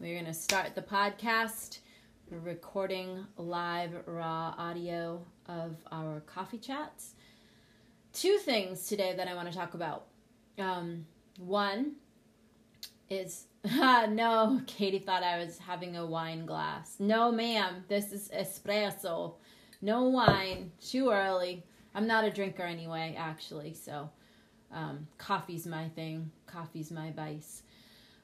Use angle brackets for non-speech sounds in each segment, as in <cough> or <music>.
We're going to start the podcast. We're recording live raw audio of our coffee chats. Two things today that I want to talk about. Um, one is <laughs> no, Katie thought I was having a wine glass. No, ma'am, this is espresso. No wine. Too early. I'm not a drinker anyway, actually, so um, coffee's my thing. Coffee's my vice.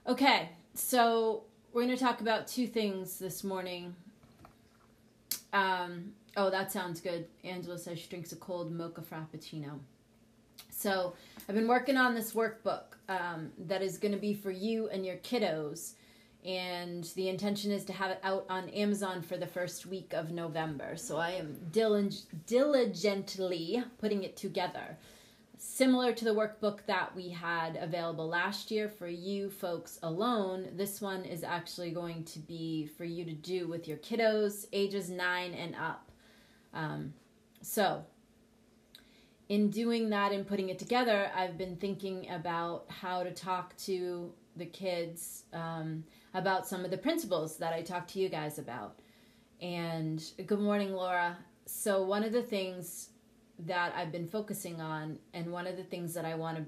Okay, so we're going to talk about two things this morning. Um, oh, that sounds good. Angela says she drinks a cold mocha frappuccino. So I've been working on this workbook um, that is going to be for you and your kiddos. And the intention is to have it out on Amazon for the first week of November. So I am diligently putting it together similar to the workbook that we had available last year for you folks alone, this one is actually going to be for you to do with your kiddos ages nine and up. Um, so, in doing that and putting it together, I've been thinking about how to talk to the kids um, about some of the principles that I talked to you guys about. And good morning, Laura. So, one of the things that I've been focusing on, and one of the things that I want to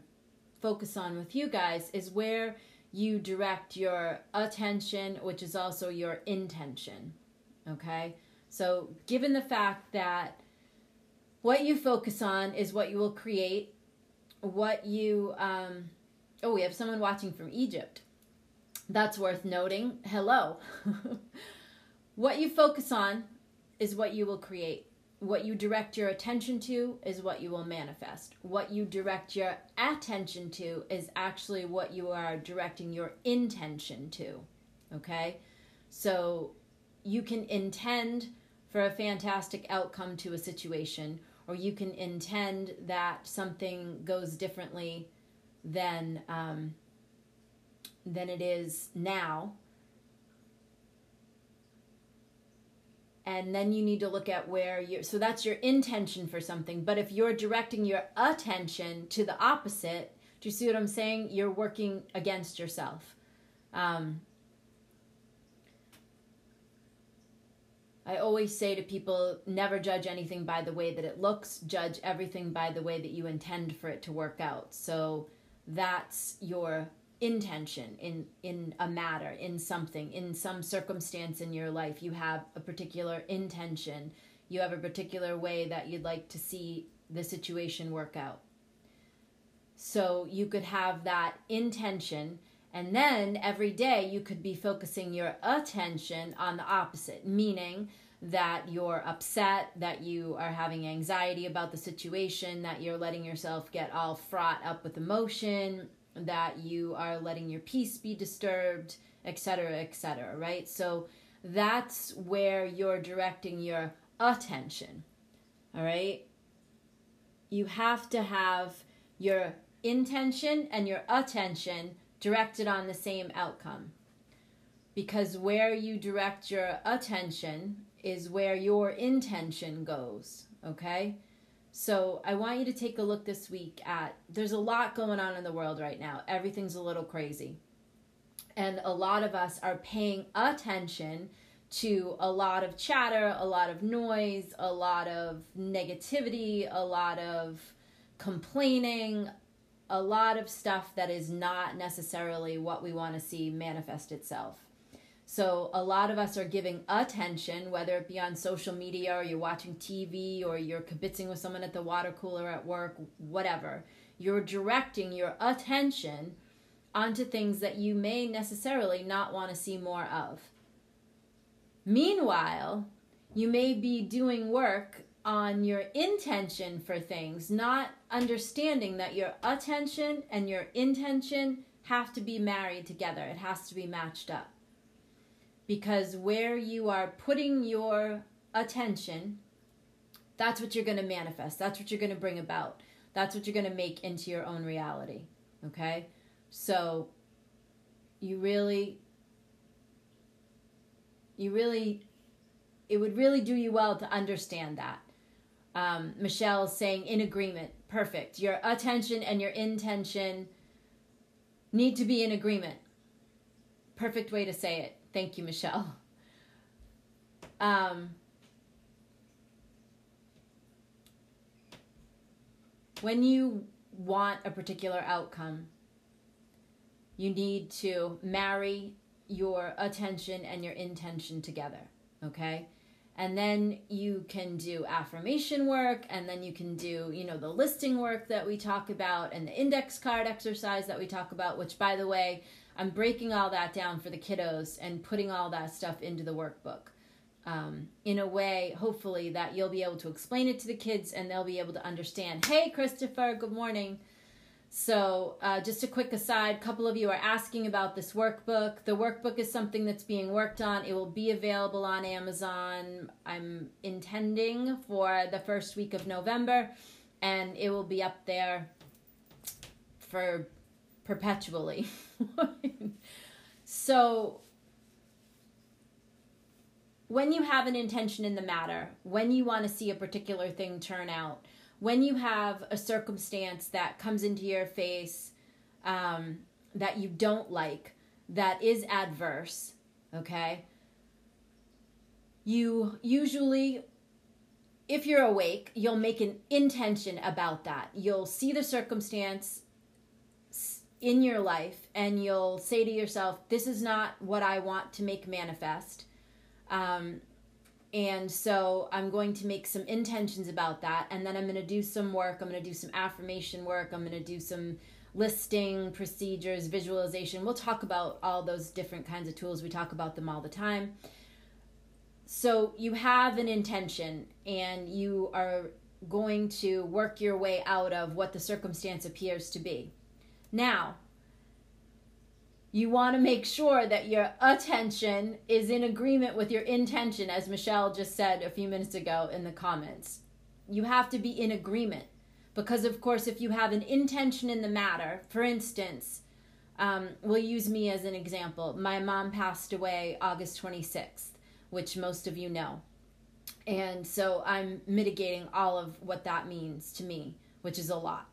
focus on with you guys is where you direct your attention, which is also your intention. Okay? So, given the fact that what you focus on is what you will create, what you, um, oh, we have someone watching from Egypt. That's worth noting. Hello. <laughs> what you focus on is what you will create what you direct your attention to is what you will manifest. What you direct your attention to is actually what you are directing your intention to. Okay? So you can intend for a fantastic outcome to a situation, or you can intend that something goes differently than um, than it is now and then you need to look at where you so that's your intention for something. But if you're directing your attention to the opposite do you see what i'm saying? You're working against yourself. Um, i always say to people never judge anything by the way that it looks. Judge everything by the way that you intend for it to work out. So that's your intention in in a matter in something in some circumstance in your life you have a particular intention you have a particular way that you'd like to see the situation work out. So you could have that intention and then every day you could be focusing your attention on the opposite meaning that you're upset, that you are having anxiety about the situation, that you're letting yourself get all fraught up with emotion, that you are letting your peace be disturbed, etc., etc., right? So that's where you're directing your attention. All right? You have to have your intention and your attention directed on the same outcome. Because where you direct your attention is where your intention goes, okay? So I want you to take a look this week at there's a lot going on in the world right now. Everything's a little crazy. And a lot of us are paying attention to a lot of chatter, a lot of noise, a lot of negativity, a lot of complaining, a lot of stuff that is not necessarily what we want to see manifest itself. So a lot of us are giving attention, whether it be on social media or you're watching TV or you're kibitzing with someone at the water cooler at work, whatever. You're directing your attention onto things that you may necessarily not want to see more of. Meanwhile, you may be doing work on your intention for things, not understanding that your attention and your intention have to be married together. It has to be matched up because where you are putting your attention, that's what you're going to manifest. That's what you're going to bring about. That's what you're going to make into your own reality. Okay? So you really you really it would really do you well to understand that. Um, Michelle saying in agreement. Perfect. Your attention and your intention need to be in agreement perfect way to say it. Thank you, Michelle. Um, when you want a particular outcome, you need to marry your attention and your intention together, okay? And then you can do affirmation work, and then you can do, you know, the listing work that we talk about, and the index card exercise that we talk about, which, by the way, I'm breaking all that down for the kiddos and putting all that stuff into the workbook um, in a way, hopefully, that you'll be able to explain it to the kids and they'll be able to understand. Hey, Christopher, good morning. So, uh, just a quick aside a couple of you are asking about this workbook. The workbook is something that's being worked on. It will be available on Amazon. I'm intending for the first week of November, and it will be up there for perpetually. <laughs> so, when you have an intention in the matter, when you want to see a particular thing turn out, when you have a circumstance that comes into your face um, that you don't like, that is adverse, okay, you usually, if you're awake, you'll make an intention about that. You'll see the circumstance in your life and you'll say to yourself, This is not what I want to make manifest. Um, and so I'm going to make some intentions about that. And then I'm going to do some work. I'm going to do some affirmation work. I'm going to do some listing procedures, visualization. We'll talk about all those different kinds of tools. We talk about them all the time. So you have an intention and you are going to work your way out of what the circumstance appears to be. Now, you want to make sure that your attention is in agreement with your intention, as Michelle just said a few minutes ago in the comments. You have to be in agreement. Because, of course, if you have an intention in the matter, for instance, um, we'll use me as an example. My mom passed away August 26th, which most of you know. And so I'm mitigating all of what that means to me, which is a lot.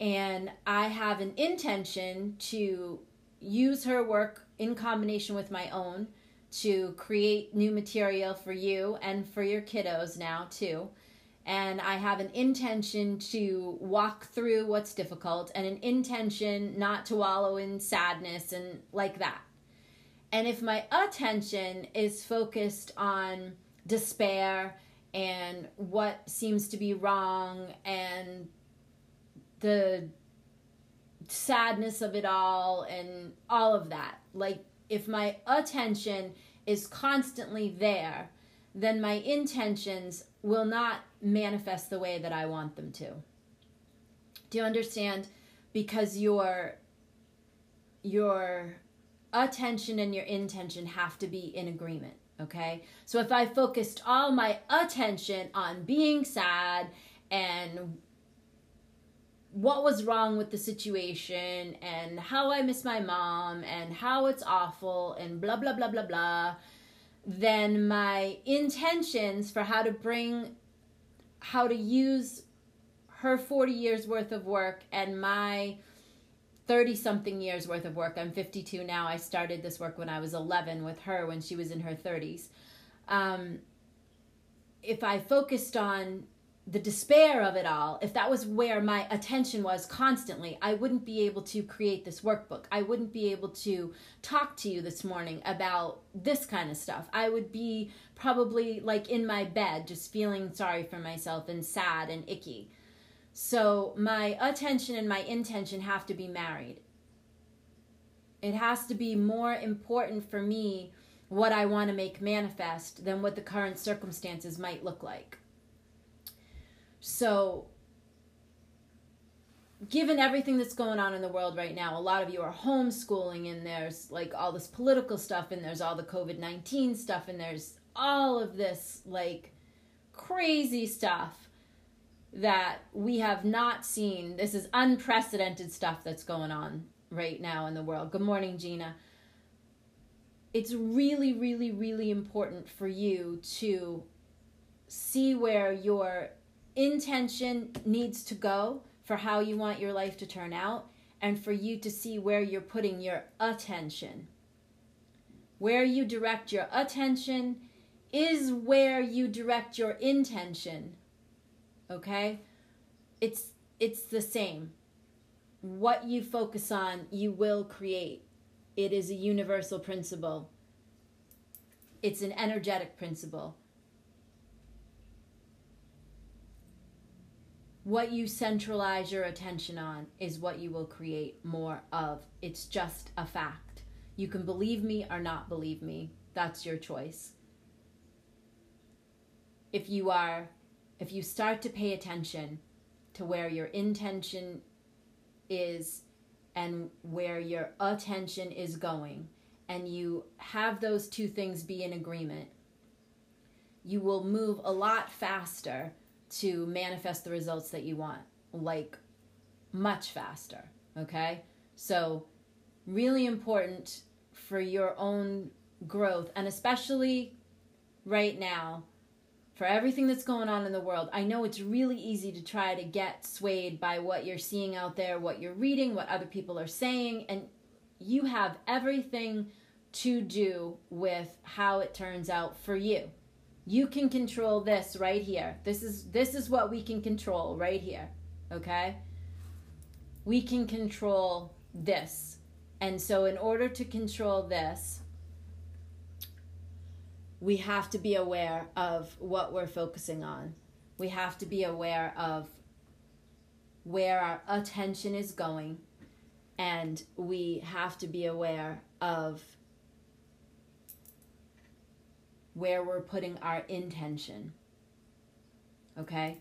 And I have an intention to use her work in combination with my own to create new material for you and for your kiddos now too. And I have an intention to walk through what's difficult and an intention not to wallow in sadness and like that. And if my attention is focused on despair and what seems to be wrong and the sadness of it all and all of that. Like, if my attention is constantly there, then my intentions will not manifest the way that I want them to. Do you understand? Because your your attention and your intention have to be in agreement, okay? So if I focused all my attention on being sad and what was wrong with the situation and how I miss my mom and how it's awful and blah, blah, blah, blah, blah, then my intentions for how to bring, how to use her 40 years worth of work and my 30 something years worth of work. I'm 52 now. I started this work when I was 11 with her when she was in her 30s. Um, if I focused on the despair of it all, if that was where my attention was constantly, I wouldn't be able to create this workbook. I wouldn't be able to talk to you this morning about this kind of stuff. I would be probably like in my bed, just feeling sorry for myself and sad and icky. So my attention and my intention have to be married. It has to be more important for me what I want to make manifest than what the current circumstances might look like. So, given everything that's going on in the world right now, a lot of you are homeschooling, and there's like all this political stuff, and there's all the COVID 19 stuff, and there's all of this like crazy stuff that we have not seen. This is unprecedented stuff that's going on right now in the world. Good morning, Gina. It's really, really, really important for you to see where your intention needs to go for how you want your life to turn out and for you to see where you're putting your attention. Where you direct your attention is where you direct your intention. Okay? It's it's the same. What you focus on, you will create. It is a universal principle. It's an energetic principle. What you centralize your attention on is what you will create more of. It's just a fact. You can believe me or not believe me. That's your choice. If you are if you start to pay attention to where your intention is and where your attention is going and you have those two things be in agreement, you will move a lot faster to manifest the results that you want, like much faster. Okay? So really important for your own growth and especially right now for everything that's going on in the world. I know it's really easy to try to get swayed by what you're seeing out there, what you're reading, what other people are saying, and you have everything to do with how it turns out for you. You can control this right here. This is this is what we can control right here. Okay? We can control this. And so, in order to control this, we have to be aware of what we're focusing on. We have to be aware of where our attention is going. And we have to be aware of where we're putting our intention. Okay?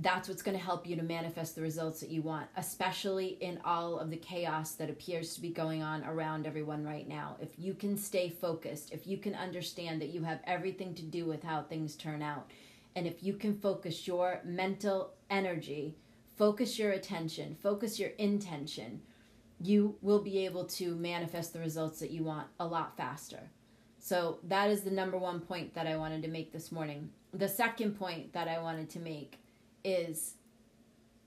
that's what's going to help you to manifest the results that you want, especially in all of the chaos that appears to be going on around everyone right now. If you can stay focused, if you can understand that you have everything to do with how things turn out, and if you can focus your mental energy, focus your attention, focus your intention, you will be able to manifest the results that you want a lot faster. So, that is the number one point that I wanted to make this morning. The second point that I wanted to make is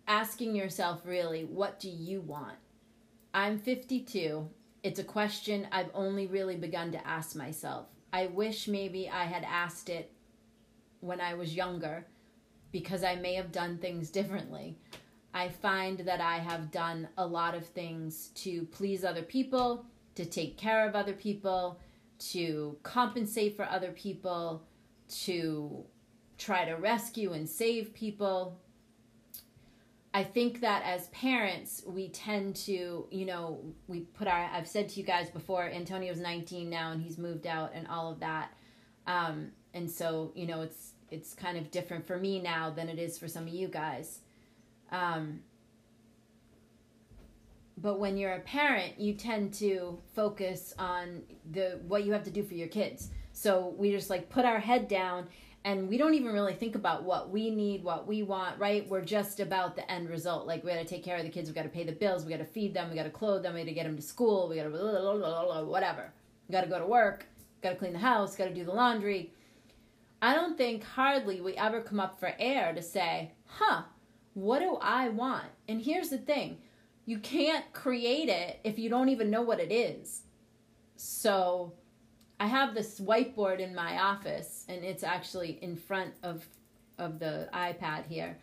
asking yourself really, what do you want? I'm 52. It's a question I've only really begun to ask myself. I wish maybe I had asked it when I was younger because I may have done things differently. I find that I have done a lot of things to please other people, to take care of other people, to compensate for other people, to try to rescue and save people. I think that as parents, we tend to, you know, we put our, I've said to you guys before, Antonio's 19 now and he's moved out and all of that. Um, and so, you know, it's, it's kind of different for me now than it is for some of you guys. Um, but when you're a parent, you tend to focus on the, what you have to do for your kids. So we just like put our head down and we don't even really think about what we need, what we want, right? We're just about the end result. Like we got to take care of the kids, we got to pay the bills, we got to feed them, we got to clothe them, we got to get them to school, we got to whatever. We got to go to work, got to clean the house, got to do the laundry. I don't think hardly we ever come up for air to say, "Huh, what do I want?" And here's the thing. You can't create it if you don't even know what it is. So, I have this whiteboard in my office, and it's actually in front of of the iPad here.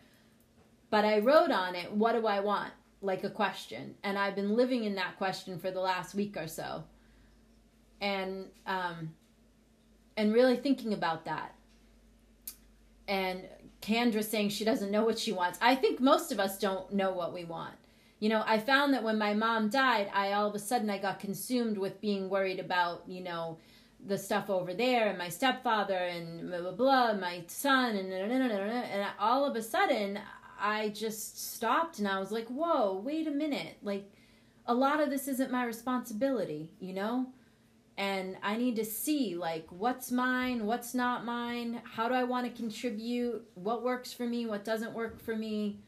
But I wrote on it, "What do I want?" like a question, and I've been living in that question for the last week or so, and um, and really thinking about that. And Kendra saying she doesn't know what she wants. I think most of us don't know what we want. You know, I found that when my mom died, I all of a sudden I got consumed with being worried about, you know, the stuff over there and my stepfather and blah blah blah my son and and all of a sudden I just stopped and I was like whoa wait a minute. Like a lot of this isn't my responsibility you know? And I need to see like what's mine what's not mine how do I want to contribute what works for me what doesn't work for me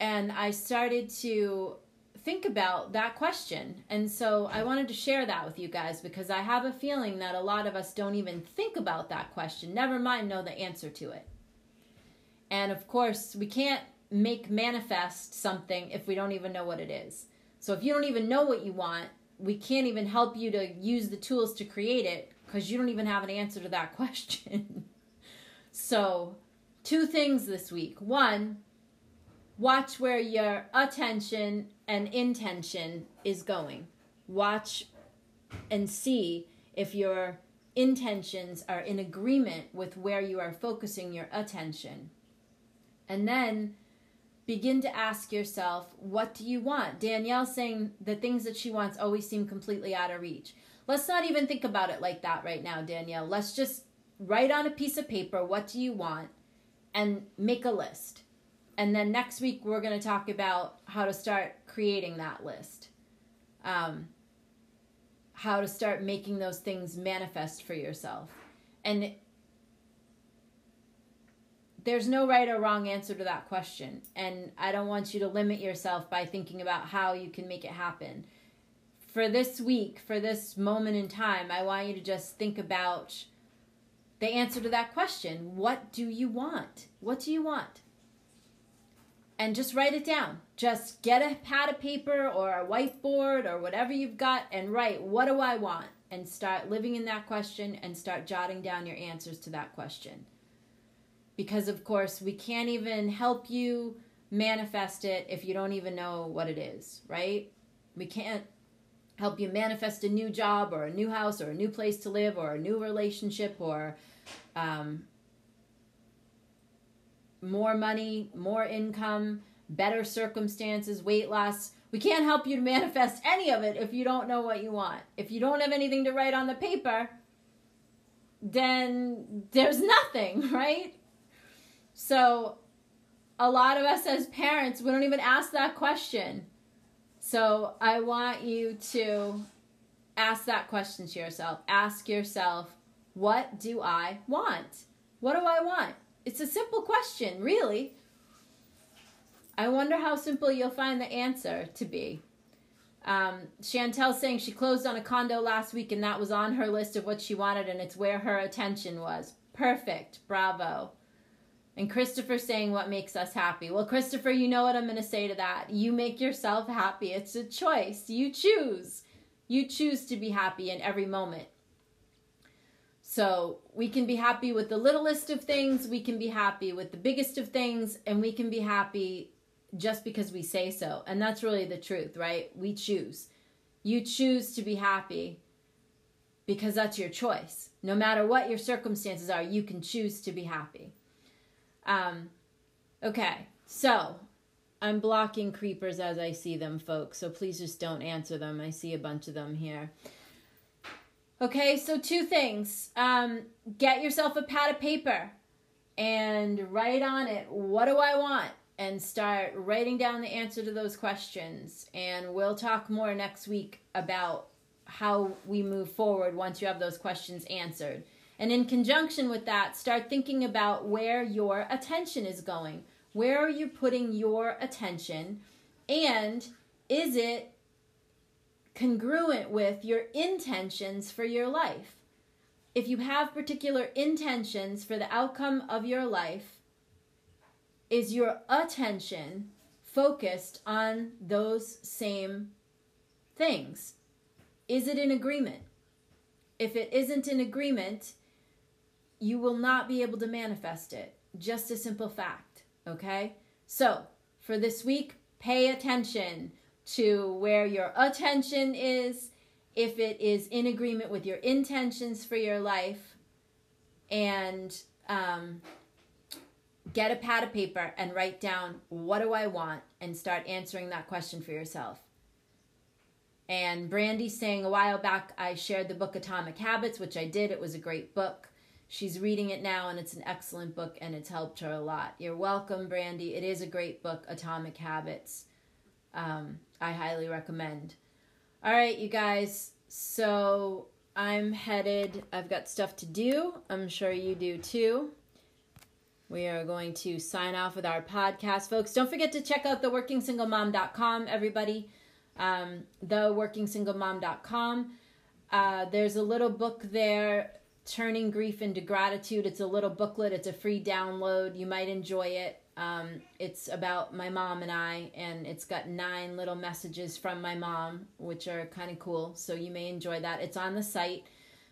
and I started to think about that question. And so I wanted to share that with you guys because I have a feeling that a lot of us don't even think about that question, never mind know the answer to it. And of course, we can't make manifest something if we don't even know what it is. So if you don't even know what you want, we can't even help you to use the tools to create it because you don't even have an answer to that <laughs> question. so, two things this week. One, watch where your attention and intention is going. Watch and see if your intentions are in agreement with where you are focusing your attention. And then begin to ask yourself, what do you want? Danielle saying the things that she wants always seem completely out of reach. Let's not even think about it like that right now, Danielle. Let's just write on a piece of paper what do you want and make a list. And then next week we're going to talk about how to start creating that list. Um, how to start making those things manifest for yourself. And there's no right or wrong answer to that question. And I don't want you to limit yourself by thinking about how you can make it happen. For this week, for this moment in time, I want you to just think about the answer to that question. What do you want? What do you want? And just write it down. Just get a pad of paper or a whiteboard or whatever you've got and write, What do I want? And start living in that question and start jotting down your answers to that question because of course we can't even help you manifest it if you don't even know what it is, right? We can't help you manifest a new job or a new house or a new place to live or a new relationship or um, more money, more income, better circumstances, weight loss. We can't help you to manifest any of it if you don't know what you want. If you don't have anything to write on the paper, then there's nothing, <laughs> right? So, a lot of us as parents, we don't even ask that question. So, I want you to ask that question to yourself. Ask yourself, what do I want? What do I want? It's a simple question, really. I wonder how simple you'll find the answer to be. Um, Chantel saying she closed on a condo last week and that was on her list of what she wanted and it's where her attention was. Perfect. Bravo. And Christopher saying what makes us happy. Well, Christopher, you know what I'm going to say to that. You make yourself happy. It's a choice. You choose. You choose to be happy in every moment. So we can be happy with the littlest of things, we can be happy with the biggest of things, and we can be happy just because we say so. And that's really the truth, right? We choose. You choose to be happy because that's your choice. No matter what your circumstances are, you can choose to be happy. Um, okay, so I'm blocking creepers as I see them, folks. So please just don't answer them. I see a bunch of them here. Okay, so two things. Um, get yourself a pad of paper and write on it, what do I want? And start writing down the answer to those questions. And we'll talk more next week about how we move forward once you have those questions answered. And in conjunction with that, start thinking about where your attention is going. Where are you putting your attention? And is it congruent with your intentions for your life? If you have particular intentions for the outcome of your life, is your attention focused on those same things? Is it in agreement? If it isn't in agreement, you will not be able to manifest it. Just a simple fact, okay? So, for this week, pay attention to where your attention is, if it is in agreement with your intentions for your life, and um, get a pad of paper and write down what do I want and start answering that question for yourself. And Brandy saying a while back, I shared the book Atomic Habits, which I did. It was a great book. She's reading it now, and it's an excellent book, and it's helped her a lot. You're welcome, Brandy. It is a great book, Atomic Habits. Um, I highly recommend. All right, you guys. So I'm headed. I've got stuff to do. I'm sure you do too. We are going to sign off with our podcast, folks. Don't forget to check out theworkingsinglemom.com, everybody. Um, theworkingsinglemom.com. Uh, there's a little book there Turning Grief into Gratitude. It's a little booklet, it's a free download. You might enjoy it. Um, it's about my mom and I, and it's got nine little messages from my mom, which are kind of cool. So you may enjoy that. It's on the site.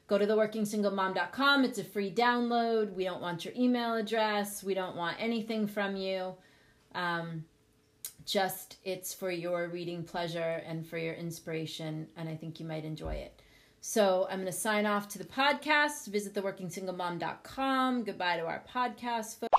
Go to theworkingsinglemom.com. It's a free download. We don't want your email address. We don't want anything from you. Um, just it's for your reading pleasure and for your inspiration, and I think you might enjoy it. So I'm going to sign off to the podcast. Visit theworkingsinglemom.com. Goodbye to our podcast. Folks.